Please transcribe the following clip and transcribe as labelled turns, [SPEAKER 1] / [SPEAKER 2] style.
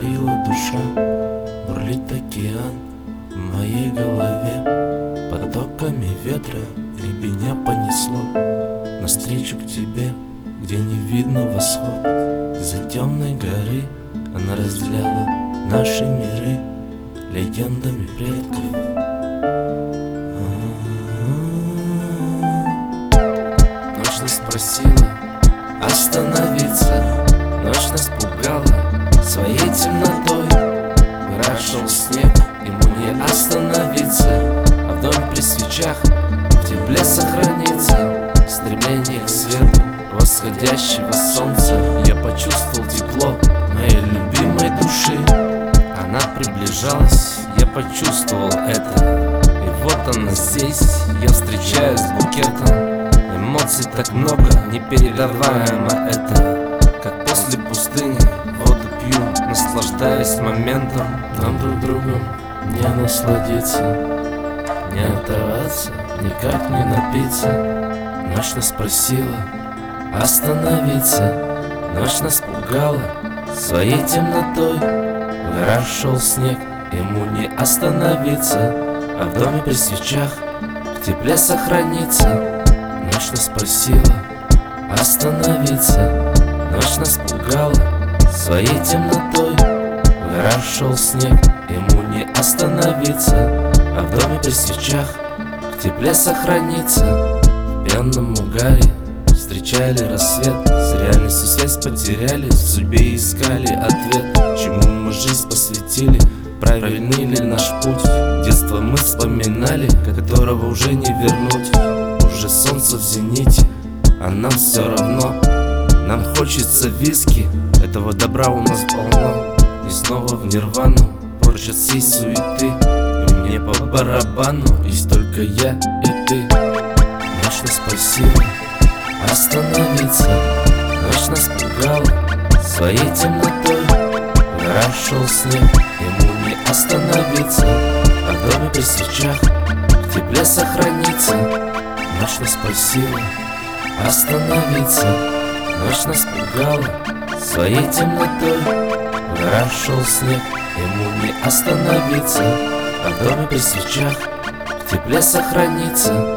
[SPEAKER 1] душа Бурлит океан в моей голове. Потоками ветра и меня понесло Навстречу к тебе, где не видно восход. Из-за темной горы она разделяла наши миры Легендами предков. Ночь нас просила остановиться не остановиться. А в доме при свечах в тепле сохранится Стремление к свету восходящего солнца Я почувствовал тепло моей любимой души. Она приближалась, я почувствовал это. И вот она здесь, я встречаюсь с букетом. Эмоций так много, непередаваемо это. Как после пустыни воду пью, наслаждаясь моментом. Нам друг другом не насладиться, не оторваться, никак не напиться. Ночь нас просила остановиться Ночь нас пугала своей темнотой. В шел снег, ему не остановиться А в доме при свечах в тепле сохраниться. Ночь нас просила остановиться Ночь нас пугала своей темнотой. В шел снег, не остановиться А в доме при свечах в тепле сохраниться. В пенном угаре встречали рассвет С реальностью связь потеряли, в судьбе искали ответ Чему мы жизнь посвятили, правильный ли наш путь? Детство мы вспоминали, которого уже не вернуть. Уже солнце в зените, а нам все равно. Нам хочется виски, этого добра у нас полно. И снова в нирвану, прочь от всей суеты. И мне по барабану, есть только я и ты. Ночь нас просила остановиться Ночь нас пугала своей темнотой. В горах шел снег, ему не остановиться А в доме при свечах в тепле сохраниться. Ночь нас просила остановиться Ночь нас пугала своей темнотой В горах шел снег, ему не остановиться. А в доме при свечах в тепле сохраниться